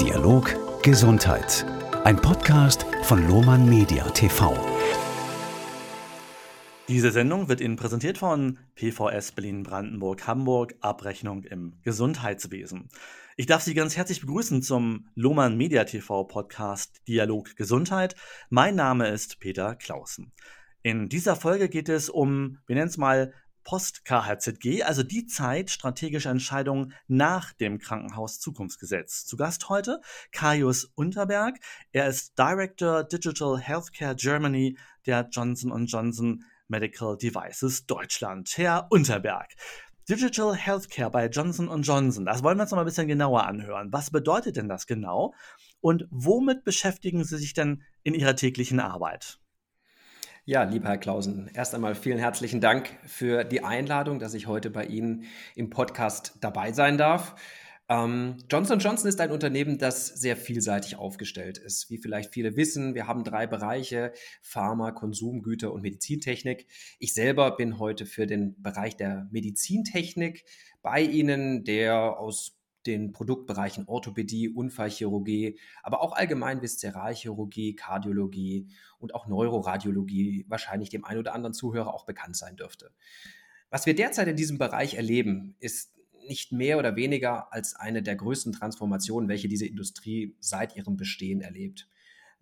Dialog Gesundheit. Ein Podcast von Lohmann Media TV. Diese Sendung wird Ihnen präsentiert von PVS Berlin Brandenburg Hamburg Abrechnung im Gesundheitswesen. Ich darf Sie ganz herzlich begrüßen zum Lohmann Media TV Podcast Dialog Gesundheit. Mein Name ist Peter Clausen. In dieser Folge geht es um, wir nennen es mal Post-KHZG, also die Zeit strategischer Entscheidungen nach dem Krankenhaus-Zukunftsgesetz. Zu Gast heute Kaius Unterberg. Er ist Director Digital Healthcare Germany der Johnson Johnson Medical Devices Deutschland. Herr Unterberg, Digital Healthcare bei Johnson Johnson, das wollen wir uns noch mal ein bisschen genauer anhören. Was bedeutet denn das genau? Und womit beschäftigen Sie sich denn in Ihrer täglichen Arbeit? Ja, lieber Herr Klausen, erst einmal vielen herzlichen Dank für die Einladung, dass ich heute bei Ihnen im Podcast dabei sein darf. Ähm, Johnson Johnson ist ein Unternehmen, das sehr vielseitig aufgestellt ist. Wie vielleicht viele wissen, wir haben drei Bereiche, Pharma, Konsumgüter und Medizintechnik. Ich selber bin heute für den Bereich der Medizintechnik bei Ihnen, der aus den Produktbereichen Orthopädie, Unfallchirurgie, aber auch allgemein Viszeralchirurgie, Kardiologie und auch Neuroradiologie wahrscheinlich dem einen oder anderen Zuhörer auch bekannt sein dürfte. Was wir derzeit in diesem Bereich erleben, ist nicht mehr oder weniger als eine der größten Transformationen, welche diese Industrie seit ihrem Bestehen erlebt.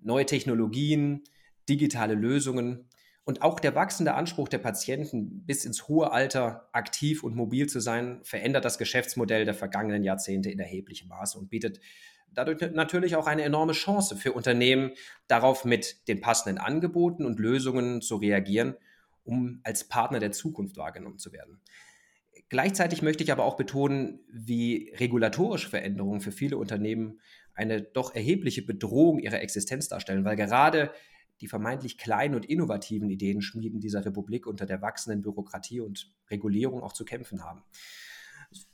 Neue Technologien, digitale Lösungen, und auch der wachsende Anspruch der Patienten, bis ins hohe Alter aktiv und mobil zu sein, verändert das Geschäftsmodell der vergangenen Jahrzehnte in erheblichem Maße und bietet dadurch natürlich auch eine enorme Chance für Unternehmen, darauf mit den passenden Angeboten und Lösungen zu reagieren, um als Partner der Zukunft wahrgenommen zu werden. Gleichzeitig möchte ich aber auch betonen, wie regulatorische Veränderungen für viele Unternehmen eine doch erhebliche Bedrohung ihrer Existenz darstellen, weil gerade die vermeintlich kleinen und innovativen Ideenschmieden dieser Republik unter der wachsenden Bürokratie und Regulierung auch zu kämpfen haben.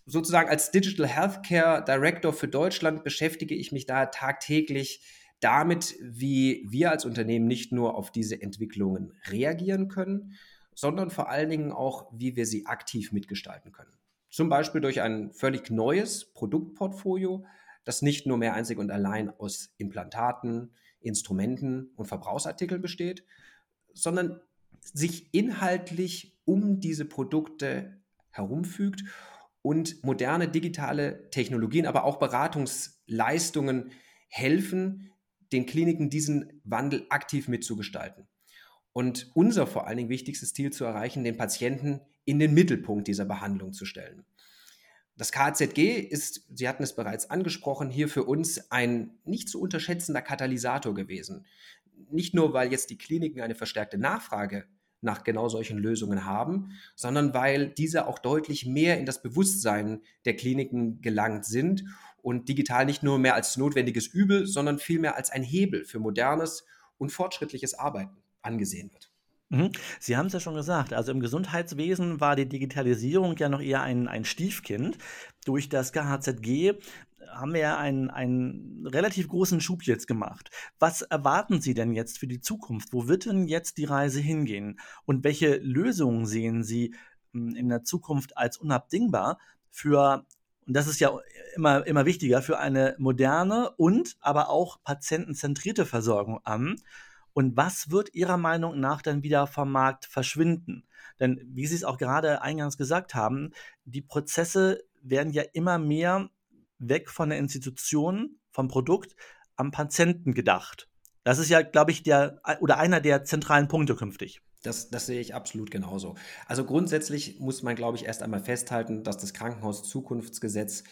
Sozusagen als Digital Healthcare Director für Deutschland beschäftige ich mich da tagtäglich damit, wie wir als Unternehmen nicht nur auf diese Entwicklungen reagieren können, sondern vor allen Dingen auch, wie wir sie aktiv mitgestalten können. Zum Beispiel durch ein völlig neues Produktportfolio, das nicht nur mehr einzig und allein aus Implantaten, Instrumenten und Verbrauchsartikeln besteht, sondern sich inhaltlich um diese Produkte herumfügt und moderne digitale Technologien, aber auch Beratungsleistungen helfen, den Kliniken diesen Wandel aktiv mitzugestalten. Und unser vor allen Dingen wichtigstes Ziel zu erreichen, den Patienten in den Mittelpunkt dieser Behandlung zu stellen. Das KZG ist, Sie hatten es bereits angesprochen, hier für uns ein nicht zu unterschätzender Katalysator gewesen. Nicht nur, weil jetzt die Kliniken eine verstärkte Nachfrage nach genau solchen Lösungen haben, sondern weil diese auch deutlich mehr in das Bewusstsein der Kliniken gelangt sind und digital nicht nur mehr als notwendiges Übel, sondern vielmehr als ein Hebel für modernes und fortschrittliches Arbeiten angesehen wird. Mhm. Sie haben es ja schon gesagt, also im Gesundheitswesen war die Digitalisierung ja noch eher ein, ein Stiefkind. Durch das KHZG haben wir ja einen, einen relativ großen Schub jetzt gemacht. Was erwarten Sie denn jetzt für die Zukunft? Wo wird denn jetzt die Reise hingehen? Und welche Lösungen sehen Sie hm, in der Zukunft als unabdingbar für, und das ist ja immer, immer wichtiger, für eine moderne und aber auch patientenzentrierte Versorgung an? Und was wird Ihrer Meinung nach dann wieder vom Markt verschwinden? Denn wie Sie es auch gerade eingangs gesagt haben, die Prozesse werden ja immer mehr weg von der Institution, vom Produkt am Patienten gedacht. Das ist ja, glaube ich, der oder einer der zentralen Punkte künftig. Das, das, sehe ich absolut genauso. Also grundsätzlich muss man, glaube ich, erst einmal festhalten, dass das Krankenhaus-Zukunftsgesetz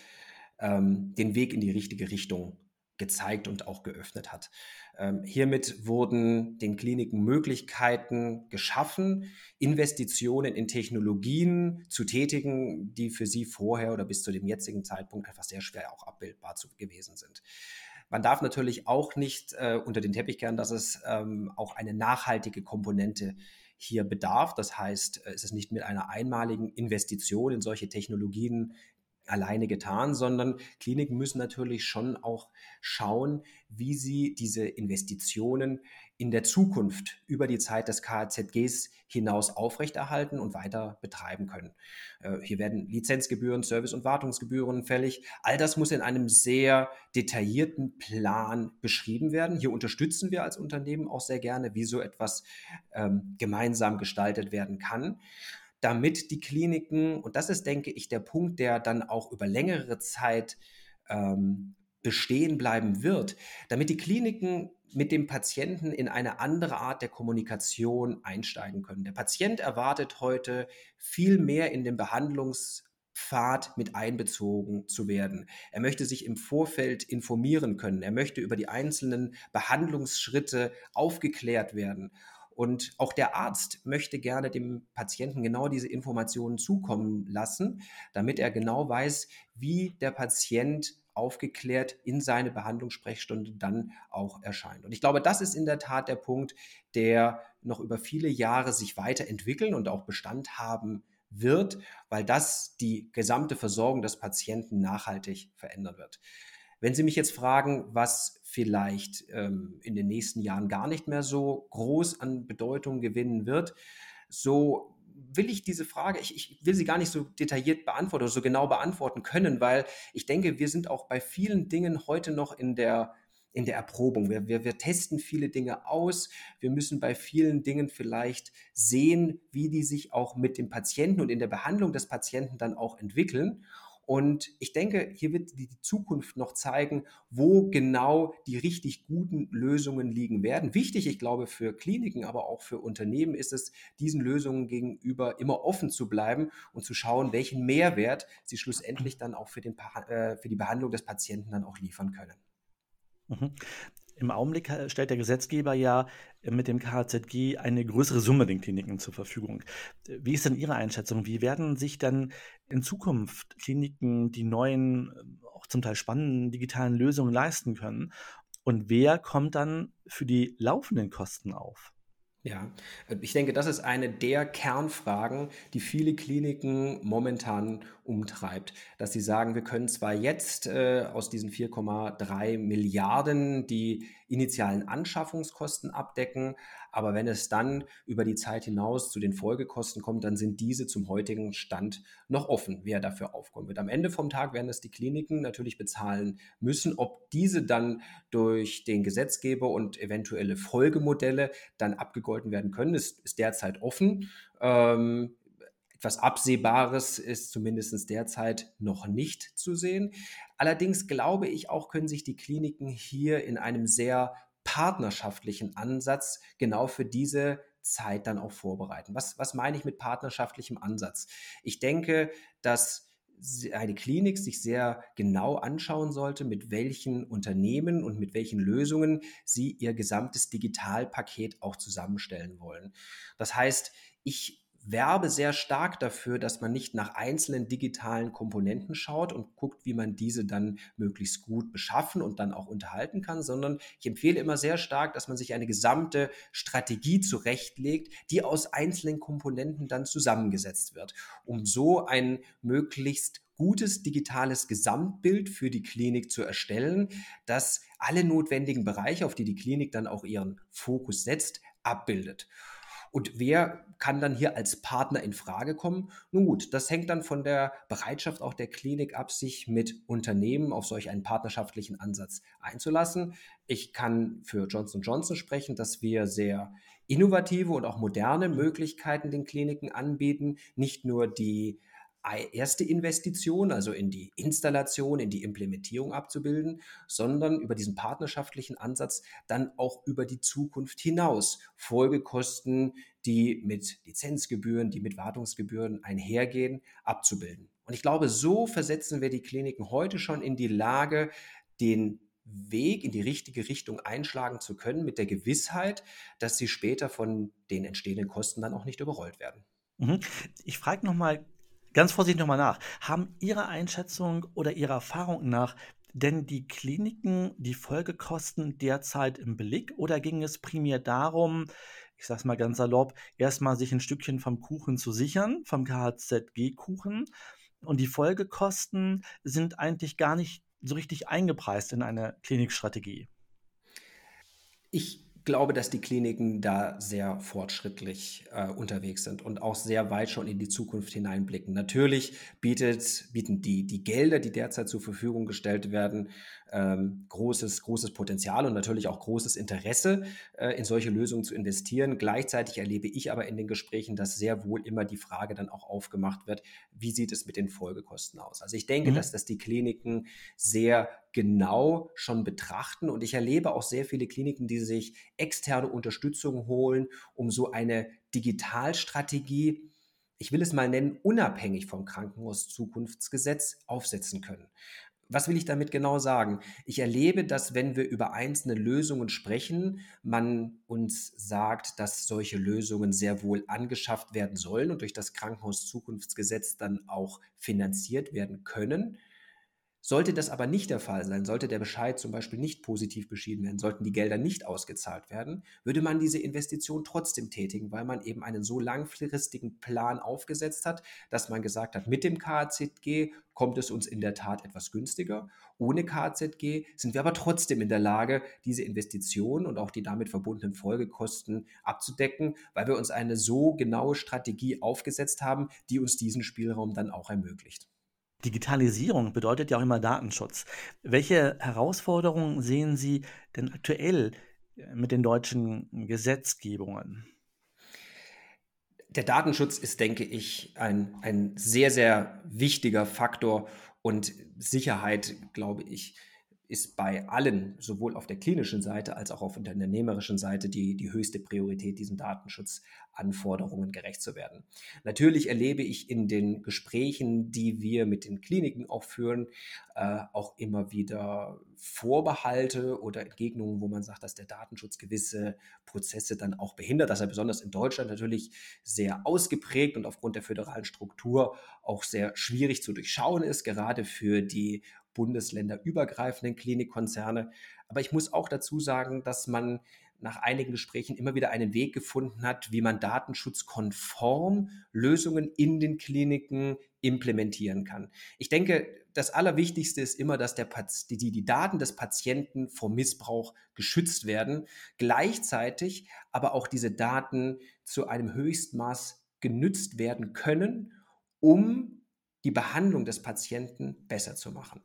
ähm, den Weg in die richtige Richtung gezeigt und auch geöffnet hat. Ähm, hiermit wurden den Kliniken Möglichkeiten geschaffen, Investitionen in Technologien zu tätigen, die für sie vorher oder bis zu dem jetzigen Zeitpunkt einfach sehr schwer auch abbildbar zu, gewesen sind. Man darf natürlich auch nicht äh, unter den Teppich kehren, dass es ähm, auch eine nachhaltige Komponente hier bedarf. Das heißt, es ist nicht mit einer einmaligen Investition in solche Technologien alleine getan, sondern Kliniken müssen natürlich schon auch schauen, wie sie diese Investitionen in der Zukunft über die Zeit des KZGs hinaus aufrechterhalten und weiter betreiben können. Äh, hier werden Lizenzgebühren, Service- und Wartungsgebühren fällig. All das muss in einem sehr detaillierten Plan beschrieben werden. Hier unterstützen wir als Unternehmen auch sehr gerne, wie so etwas ähm, gemeinsam gestaltet werden kann damit die Kliniken, und das ist, denke ich, der Punkt, der dann auch über längere Zeit ähm, bestehen bleiben wird, damit die Kliniken mit dem Patienten in eine andere Art der Kommunikation einsteigen können. Der Patient erwartet heute viel mehr in den Behandlungspfad mit einbezogen zu werden. Er möchte sich im Vorfeld informieren können. Er möchte über die einzelnen Behandlungsschritte aufgeklärt werden. Und auch der Arzt möchte gerne dem Patienten genau diese Informationen zukommen lassen, damit er genau weiß, wie der Patient aufgeklärt in seine Behandlungssprechstunde dann auch erscheint. Und ich glaube, das ist in der Tat der Punkt, der noch über viele Jahre sich weiterentwickeln und auch Bestand haben wird, weil das die gesamte Versorgung des Patienten nachhaltig verändern wird. Wenn Sie mich jetzt fragen, was vielleicht ähm, in den nächsten Jahren gar nicht mehr so groß an Bedeutung gewinnen wird, so will ich diese Frage, ich, ich, will sie gar nicht so detailliert beantworten oder so genau beantworten können, weil ich denke, wir sind auch bei vielen Dingen heute noch in der, in der Erprobung. Wir, wir, wir testen viele Dinge aus. Wir müssen bei vielen Dingen vielleicht sehen, wie die sich auch mit dem Patienten und in der Behandlung des Patienten dann auch entwickeln. Und ich denke, hier wird die Zukunft noch zeigen, wo genau die richtig guten Lösungen liegen werden. Wichtig, ich glaube, für Kliniken, aber auch für Unternehmen ist es, diesen Lösungen gegenüber immer offen zu bleiben und zu schauen, welchen Mehrwert sie schlussendlich dann auch für, den, äh, für die Behandlung des Patienten dann auch liefern können. Im Augenblick äh, stellt der Gesetzgeber ja äh, mit dem KZG eine größere Summe den Kliniken zur Verfügung. Äh, wie ist denn Ihre Einschätzung? Wie werden sich dann in Zukunft Kliniken die neuen, auch zum Teil spannenden digitalen Lösungen leisten können? Und wer kommt dann für die laufenden Kosten auf? Ja, ich denke, das ist eine der Kernfragen, die viele Kliniken momentan umtreibt, dass sie sagen, wir können zwar jetzt äh, aus diesen 4,3 Milliarden die initialen Anschaffungskosten abdecken, aber wenn es dann über die Zeit hinaus zu den Folgekosten kommt, dann sind diese zum heutigen Stand noch offen, wer dafür aufkommen wird. Am Ende vom Tag werden es die Kliniken natürlich bezahlen müssen. Ob diese dann durch den Gesetzgeber und eventuelle Folgemodelle dann abgegolten werden können, ist, ist derzeit offen. Ähm, etwas Absehbares ist zumindest derzeit noch nicht zu sehen. Allerdings glaube ich auch, können sich die Kliniken hier in einem sehr partnerschaftlichen Ansatz genau für diese Zeit dann auch vorbereiten. Was, was meine ich mit partnerschaftlichem Ansatz? Ich denke, dass eine Klinik sich sehr genau anschauen sollte, mit welchen Unternehmen und mit welchen Lösungen sie ihr gesamtes Digitalpaket auch zusammenstellen wollen. Das heißt, ich werbe sehr stark dafür, dass man nicht nach einzelnen digitalen Komponenten schaut und guckt, wie man diese dann möglichst gut beschaffen und dann auch unterhalten kann, sondern ich empfehle immer sehr stark, dass man sich eine gesamte Strategie zurechtlegt, die aus einzelnen Komponenten dann zusammengesetzt wird, um so ein möglichst gutes digitales Gesamtbild für die Klinik zu erstellen, das alle notwendigen Bereiche, auf die die Klinik dann auch ihren Fokus setzt, abbildet. Und wer kann dann hier als Partner in Frage kommen? Nun gut, das hängt dann von der Bereitschaft auch der Klinik ab, sich mit Unternehmen auf solch einen partnerschaftlichen Ansatz einzulassen. Ich kann für Johnson Johnson sprechen, dass wir sehr innovative und auch moderne Möglichkeiten den Kliniken anbieten, nicht nur die erste Investition, also in die Installation, in die Implementierung abzubilden, sondern über diesen partnerschaftlichen Ansatz dann auch über die Zukunft hinaus Folgekosten, die mit Lizenzgebühren, die mit Wartungsgebühren einhergehen, abzubilden. Und ich glaube, so versetzen wir die Kliniken heute schon in die Lage, den Weg in die richtige Richtung einschlagen zu können, mit der Gewissheit, dass sie später von den entstehenden Kosten dann auch nicht überrollt werden. Mhm. Ich frage nochmal Ganz vorsichtig nochmal nach. Haben Ihrer Einschätzung oder Ihrer Erfahrung nach denn die Kliniken die Folgekosten derzeit im Blick oder ging es primär darum, ich sage es mal ganz salopp, erstmal sich ein Stückchen vom Kuchen zu sichern, vom KHZG-Kuchen, Und die Folgekosten sind eigentlich gar nicht so richtig eingepreist in eine Klinikstrategie. Ich glaube, dass die Kliniken da sehr fortschrittlich äh, unterwegs sind und auch sehr weit schon in die Zukunft hineinblicken. Natürlich bietet, bieten die, die Gelder, die derzeit zur Verfügung gestellt werden, ähm, großes, großes Potenzial und natürlich auch großes Interesse, äh, in solche Lösungen zu investieren. Gleichzeitig erlebe ich aber in den Gesprächen, dass sehr wohl immer die Frage dann auch aufgemacht wird, wie sieht es mit den Folgekosten aus? Also ich denke, mhm. dass das die Kliniken sehr genau schon betrachten. Und ich erlebe auch sehr viele Kliniken, die sich externe Unterstützung holen, um so eine Digitalstrategie, ich will es mal nennen, unabhängig vom Krankenhauszukunftsgesetz aufsetzen können. Was will ich damit genau sagen? Ich erlebe, dass wenn wir über einzelne Lösungen sprechen, man uns sagt, dass solche Lösungen sehr wohl angeschafft werden sollen und durch das Krankenhauszukunftsgesetz dann auch finanziert werden können. Sollte das aber nicht der Fall sein, sollte der Bescheid zum Beispiel nicht positiv beschieden werden, sollten die Gelder nicht ausgezahlt werden, würde man diese Investition trotzdem tätigen, weil man eben einen so langfristigen Plan aufgesetzt hat, dass man gesagt hat, mit dem KZG kommt es uns in der Tat etwas günstiger. Ohne KZG sind wir aber trotzdem in der Lage, diese Investitionen und auch die damit verbundenen Folgekosten abzudecken, weil wir uns eine so genaue Strategie aufgesetzt haben, die uns diesen Spielraum dann auch ermöglicht. Digitalisierung bedeutet ja auch immer Datenschutz. Welche Herausforderungen sehen Sie denn aktuell äh, mit den deutschen Gesetzgebungen? Der Datenschutz ist, denke ich, ein, ein sehr, sehr wichtiger Faktor und Sicherheit, glaube ich, ist bei allen, sowohl auf der klinischen Seite als auch auf der unternehmerischen Seite, die, die höchste Priorität, diesen Datenschutzanforderungen gerecht zu werden. Natürlich erlebe ich in den Gesprächen, die wir mit den Kliniken auch führen, äh, auch immer wieder Vorbehalte oder Entgegnungen, wo man sagt, dass der Datenschutz gewisse Prozesse dann auch behindert, dass er besonders in Deutschland natürlich sehr ausgeprägt und aufgrund der föderalen Struktur auch sehr schwierig zu durchschauen ist, gerade für die bundesländerübergreifenden Klinikkonzerne. Aber ich muss auch dazu sagen, dass man nach einigen Gesprächen immer wieder einen Weg gefunden hat, wie man datenschutzkonform Lösungen in den Kliniken implementieren kann. Ich denke, das Allerwichtigste ist immer, dass der, die, die Daten des Patienten vor Missbrauch geschützt werden, gleichzeitig aber auch diese Daten zu einem Höchstmaß genützt werden können, um die Behandlung des Patienten besser zu machen.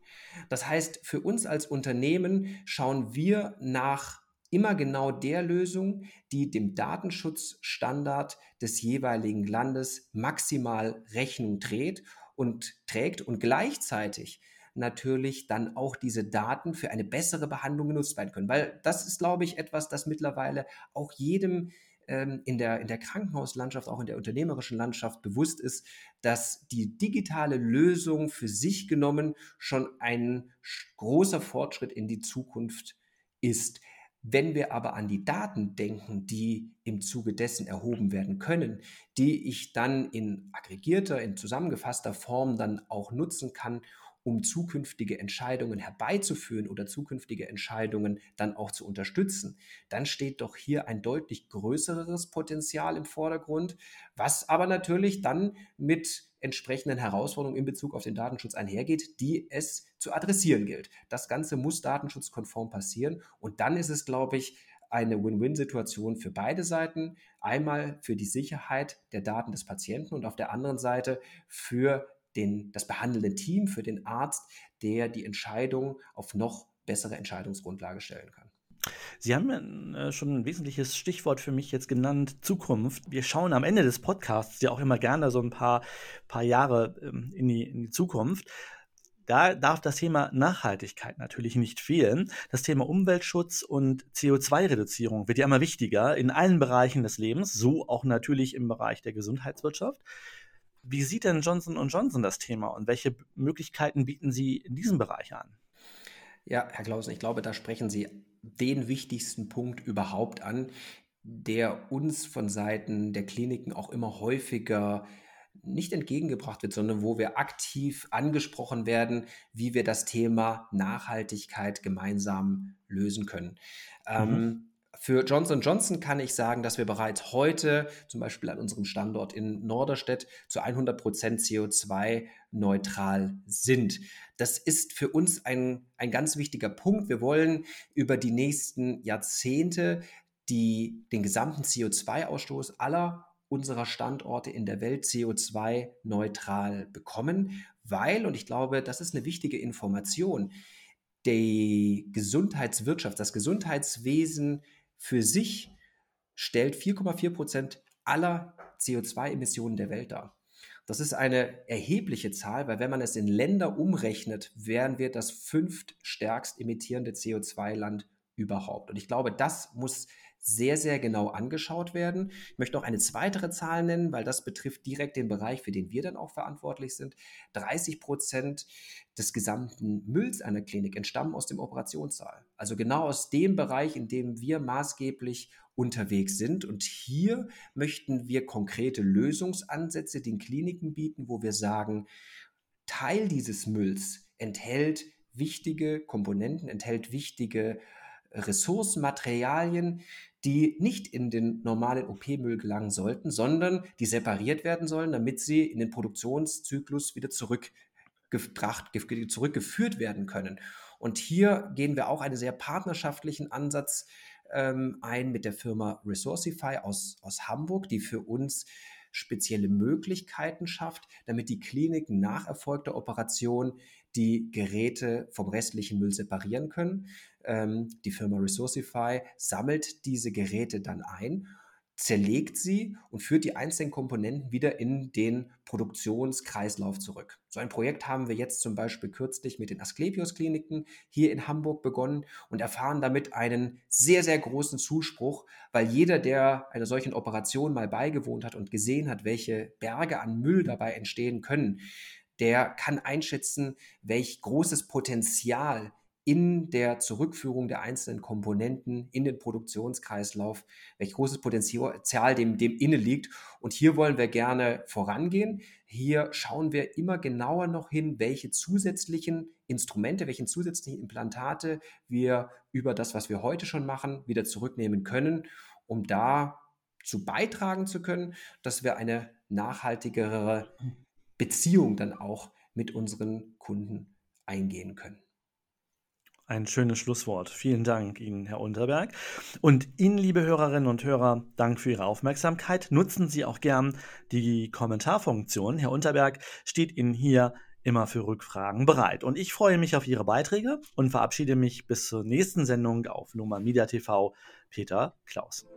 Das heißt, für uns als Unternehmen schauen wir nach immer genau der Lösung, die dem Datenschutzstandard des jeweiligen Landes maximal Rechnung trägt und trägt und gleichzeitig natürlich dann auch diese Daten für eine bessere Behandlung genutzt werden können. Weil das ist, glaube ich, etwas, das mittlerweile auch jedem ähm, in, der, in der Krankenhauslandschaft, auch in der unternehmerischen Landschaft bewusst ist, dass die digitale Lösung für sich genommen schon ein großer Fortschritt in die Zukunft ist. Wenn wir aber an die Daten denken, die im Zuge dessen erhoben werden können, die ich dann in aggregierter, in zusammengefasster Form dann auch nutzen kann, um zukünftige Entscheidungen herbeizuführen oder zukünftige Entscheidungen dann auch zu unterstützen, dann steht doch hier ein deutlich größeres Potenzial im Vordergrund, was aber natürlich dann mit entsprechenden Herausforderungen in Bezug auf den Datenschutz einhergeht, die es zu adressieren gilt. Das Ganze muss datenschutzkonform passieren und dann ist es, glaube ich, eine Win-Win-Situation für beide Seiten. Einmal für die Sicherheit der Daten des Patienten und auf der anderen Seite für den, das behandelnde Team, für den Arzt, der die Entscheidung auf noch bessere Entscheidungsgrundlage stellen kann. Sie haben äh, schon ein wesentliches Stichwort für mich jetzt genannt, Zukunft. Wir schauen am Ende des Podcasts ja auch immer gerne so ein paar, paar Jahre ähm, in, die, in die Zukunft. Da darf das Thema Nachhaltigkeit natürlich nicht fehlen. Das Thema Umweltschutz und CO2-Reduzierung wird ja immer wichtiger in allen Bereichen des Lebens, so auch natürlich im Bereich der Gesundheitswirtschaft. Wie sieht denn Johnson Johnson das Thema und welche Möglichkeiten bieten Sie in diesem Bereich an? Ja, Herr Klausen, ich glaube, da sprechen Sie den wichtigsten Punkt überhaupt an, der uns von Seiten der Kliniken auch immer häufiger nicht entgegengebracht wird, sondern wo wir aktiv angesprochen werden, wie wir das Thema Nachhaltigkeit gemeinsam lösen können. Mhm. Ähm, Für Johnson Johnson kann ich sagen, dass wir bereits heute, zum Beispiel an unserem Standort in Norderstedt, zu 100 Prozent CO2-neutral sind. Das ist für uns ein, ein ganz wichtiger Punkt. Wir wollen über die nächsten Jahrzehnte die, den gesamten CO2-Ausstoß aller unserer Standorte in der Welt CO2-neutral bekommen, weil, und ich glaube, das ist eine wichtige Information, die Gesundheitswirtschaft, das Gesundheitswesen für sich stellt 4,4 Prozent aller CO2-Emissionen der Welt dar. Das ist eine erhebliche Zahl, weil wenn man es in Länder umrechnet, wären wir das fünftstärkst emittierende CO2-Land überhaupt. Und ich glaube, das muss sehr, sehr genau angeschaut werden. Ich möchte noch eine zweite Zahl nennen, weil das betrifft direkt den Bereich, für den wir dann auch verantwortlich sind. 30 Prozent des gesamten Mülls einer Klinik entstammen aus dem Operationssaal. Also genau aus dem Bereich, in dem wir maßgeblich unterwegs sind. Und hier möchten wir konkrete Lösungsansätze den Kliniken bieten, wo wir sagen, Teil dieses Mülls enthält wichtige Komponenten, enthält wichtige Ressourcen, Materialien, die nicht in den normalen OP-Müll gelangen sollten, sondern die separiert werden sollen, damit sie in den Produktionszyklus wieder zurückgebracht, zurückgeführt werden können. Und hier gehen wir auch einen sehr partnerschaftlichen Ansatz ähm, ein mit der Firma Resourcify aus, aus Hamburg, die für uns spezielle Möglichkeiten schafft, damit die Kliniken nach erfolgter Operation die Geräte vom restlichen Müll separieren können. Ähm, die Firma Resourcify sammelt diese Geräte dann ein, zerlegt sie und führt die einzelnen Komponenten wieder in den Produktionskreislauf zurück. So ein Projekt haben wir jetzt zum Beispiel kürzlich mit den Asklepios-Kliniken hier in Hamburg begonnen und erfahren damit einen sehr, sehr großen Zuspruch, weil jeder, der einer solchen Operation mal beigewohnt hat und gesehen hat, welche Berge an Müll dabei entstehen können, der kann einschätzen, welch großes Potenzial in der Zurückführung der einzelnen Komponenten in den Produktionskreislauf, welch großes Potenzial dem, dem inne liegt. Und hier wollen wir gerne vorangehen. Hier schauen wir immer genauer noch hin, welche zusätzlichen Instrumente, welche zusätzlichen Implantate wir über das, was wir heute schon machen, wieder zurücknehmen können, um da zu beitragen zu können, dass wir eine nachhaltigere Beziehung dann auch mit unseren Kunden eingehen können. Ein schönes Schlusswort. Vielen Dank Ihnen, Herr Unterberg. Und Ihnen, liebe Hörerinnen und Hörer, Dank für Ihre Aufmerksamkeit. Nutzen Sie auch gern die Kommentarfunktion. Herr Unterberg steht Ihnen hier immer für Rückfragen bereit. Und ich freue mich auf Ihre Beiträge und verabschiede mich bis zur nächsten Sendung auf Nummer Media TV. Peter Clausen.